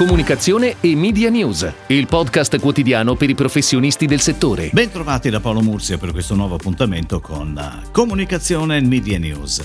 comunicazione e media news, il podcast quotidiano per i professionisti del settore. Bentrovati da Paolo Murzio per questo nuovo appuntamento con Comunicazione e Media News.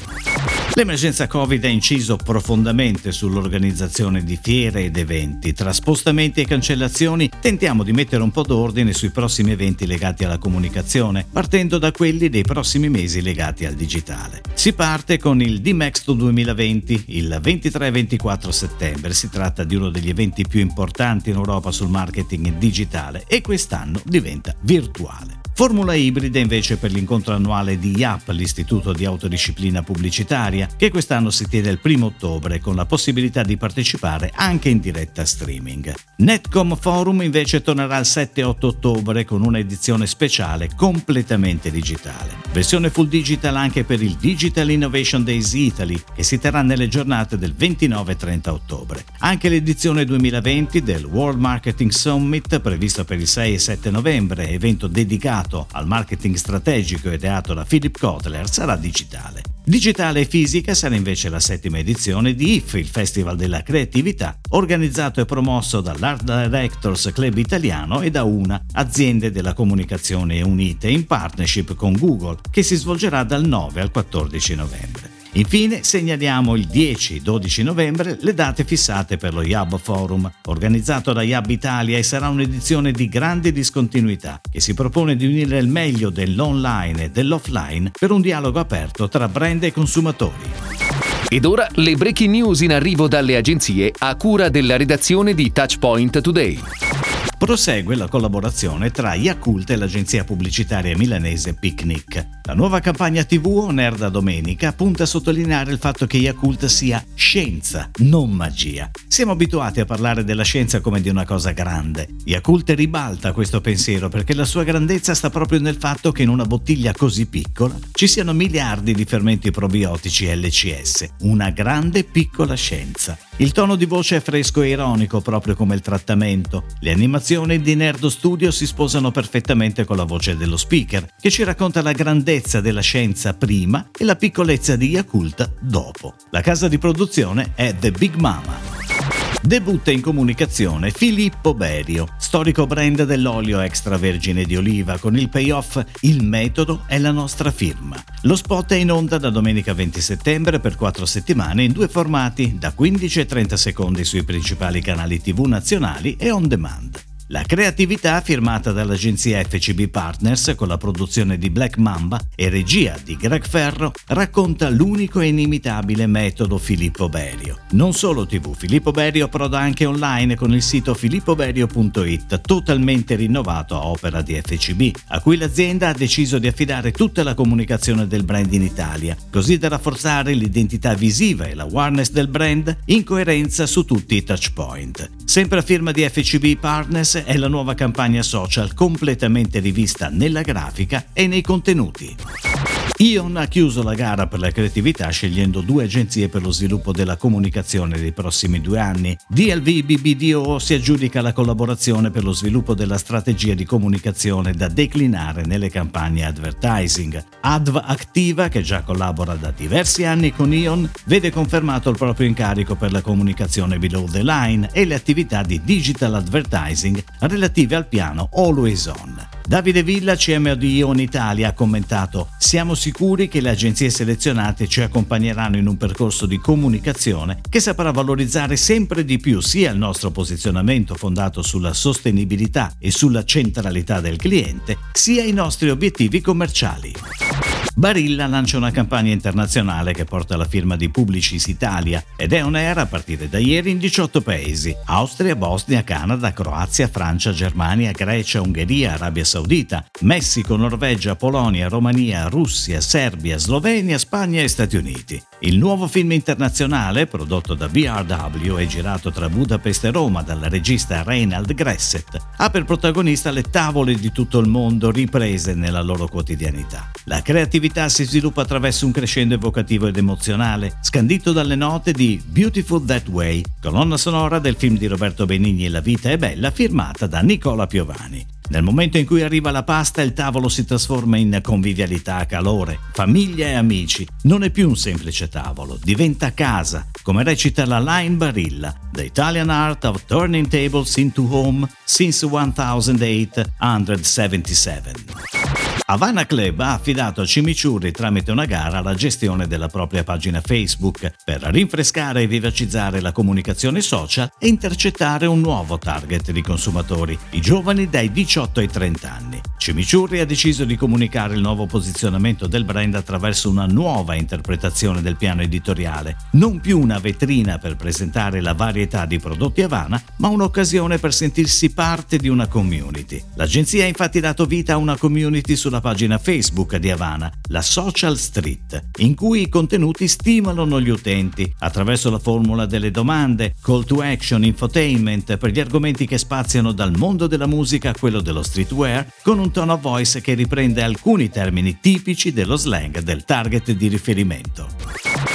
L'emergenza Covid ha inciso profondamente sull'organizzazione di fiere ed eventi. Tra spostamenti e cancellazioni tentiamo di mettere un po' d'ordine sui prossimi eventi legati alla comunicazione, partendo da quelli dei prossimi mesi legati al digitale. Si parte con il DMEXTO 2020 il 23-24 settembre. Si tratta di uno degli eventi più importanti in Europa sul marketing digitale e quest'anno diventa virtuale. Formula ibrida invece per l'incontro annuale di IAP, l'Istituto di Autodisciplina Pubblicitaria, che quest'anno si tiene il 1 ottobre con la possibilità di partecipare anche in diretta streaming. Netcom Forum invece tornerà il 7-8 ottobre con un'edizione speciale completamente digitale. Versione full digital anche per il Digital Innovation Days Italy, che si terrà nelle giornate del 29-30 ottobre. Anche l'edizione 2020 del World Marketing Summit, previsto per il 6 e 7 novembre, evento dedicato dedicato al marketing strategico ideato da Philip Kotler sarà digitale. Digitale e fisica sarà invece la settima edizione di IF, il Festival della Creatività, organizzato e promosso dall'Art Directors Club Italiano e da una aziende della comunicazione unite in partnership con Google, che si svolgerà dal 9 al 14 novembre. Infine segnaliamo il 10-12 novembre le date fissate per lo Yab Forum, organizzato da Yab Italia e sarà un'edizione di grande discontinuità che si propone di unire il meglio dell'online e dell'offline per un dialogo aperto tra brand e consumatori. Ed ora le breaking news in arrivo dalle agenzie a cura della redazione di Touchpoint Today prosegue la collaborazione tra Yakult e l'agenzia pubblicitaria milanese Picnic. La nuova campagna TV On da domenica punta a sottolineare il fatto che Yakult sia scienza, non magia. Siamo abituati a parlare della scienza come di una cosa grande. Yakult ribalta questo pensiero perché la sua grandezza sta proprio nel fatto che in una bottiglia così piccola ci siano miliardi di fermenti probiotici LCS, una grande piccola scienza. Il tono di voce è fresco e ironico proprio come il trattamento. Le animazioni di Nerdo Studio si sposano perfettamente con la voce dello speaker, che ci racconta la grandezza della scienza prima e la piccolezza di Yakult dopo. La casa di produzione è The Big Mama. Debutta in comunicazione Filippo Berio, storico brand dell'olio extravergine di oliva con il payoff Il metodo è la nostra firma. Lo spot è in onda da domenica 20 settembre per 4 settimane in due formati, da 15 e 30 secondi sui principali canali TV nazionali e on demand. La creatività firmata dall'agenzia FCB Partners con la produzione di Black Mamba e regia di Greg Ferro racconta l'unico e inimitabile metodo Filippo Berio. Non solo TV, Filippo Berio proda anche online con il sito filippoberio.it totalmente rinnovato a opera di FCB, a cui l'azienda ha deciso di affidare tutta la comunicazione del brand in Italia, così da rafforzare l'identità visiva e la awareness del brand in coerenza su tutti i touchpoint. Sempre a firma di FCB Partners è la nuova campagna social completamente rivista nella grafica e nei contenuti. Ion ha chiuso la gara per la creatività scegliendo due agenzie per lo sviluppo della comunicazione dei prossimi due anni. DLV BBDO si aggiudica la collaborazione per lo sviluppo della strategia di comunicazione da declinare nelle campagne advertising. Adv Activa, che già collabora da diversi anni con Ion, vede confermato il proprio incarico per la comunicazione below the line e le attività di digital advertising relative al piano Always On. Davide Villa, CMO di Ion Italia, ha commentato Siamo sicuri che le agenzie selezionate ci accompagneranno in un percorso di comunicazione che saprà valorizzare sempre di più sia il nostro posizionamento fondato sulla sostenibilità e sulla centralità del cliente, sia i nostri obiettivi commerciali. Barilla lancia una campagna internazionale che porta la firma di Publicis Italia ed è on air a partire da ieri in 18 paesi: Austria, Bosnia, Canada, Croazia, Francia, Germania, Grecia, Ungheria, Arabia Saudita, Messico, Norvegia, Polonia, Romania, Russia, Serbia, Slovenia, Spagna e Stati Uniti. Il nuovo film internazionale, prodotto da BRW e girato tra Budapest e Roma dal regista Reinhard Gresset, ha per protagonista le tavole di tutto il mondo riprese nella loro quotidianità. La creatività si sviluppa attraverso un crescendo evocativo ed emozionale, scandito dalle note di Beautiful That Way, colonna sonora del film di Roberto Benigni La vita è bella, firmata da Nicola Piovani. Nel momento in cui arriva la pasta il tavolo si trasforma in convivialità, calore, famiglia e amici. Non è più un semplice tavolo, diventa casa, come recita la line Barilla, The Italian Art of Turning Tables into Home since 1877. Havana Club ha affidato a Cimiciurri tramite una gara la gestione della propria pagina Facebook per rinfrescare e vivacizzare la comunicazione social e intercettare un nuovo target di consumatori, i giovani dai 18 ai 30 anni. Cimiciurri ha deciso di comunicare il nuovo posizionamento del brand attraverso una nuova interpretazione del piano editoriale, non più una vetrina per presentare la varietà di prodotti Havana, ma un'occasione per sentirsi parte di una community. L'agenzia ha infatti dato vita a una community sulla sulla pagina Facebook di Havana, la Social Street, in cui i contenuti stimolano gli utenti attraverso la formula delle domande, call to action, infotainment per gli argomenti che spaziano dal mondo della musica a quello dello streetwear, con un tone of voice che riprende alcuni termini tipici dello slang del target di riferimento.